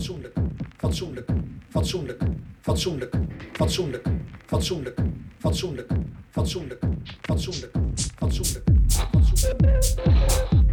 fatsoenlijk, fatsoenlijk, fatsoenlijk, fatsoenlijk, fatsoenlijk, fatsoenlijk, fatsoenlijk, fatsoenlijk, fatsoenlijk, fatsoenlijk, fatsoenlijk.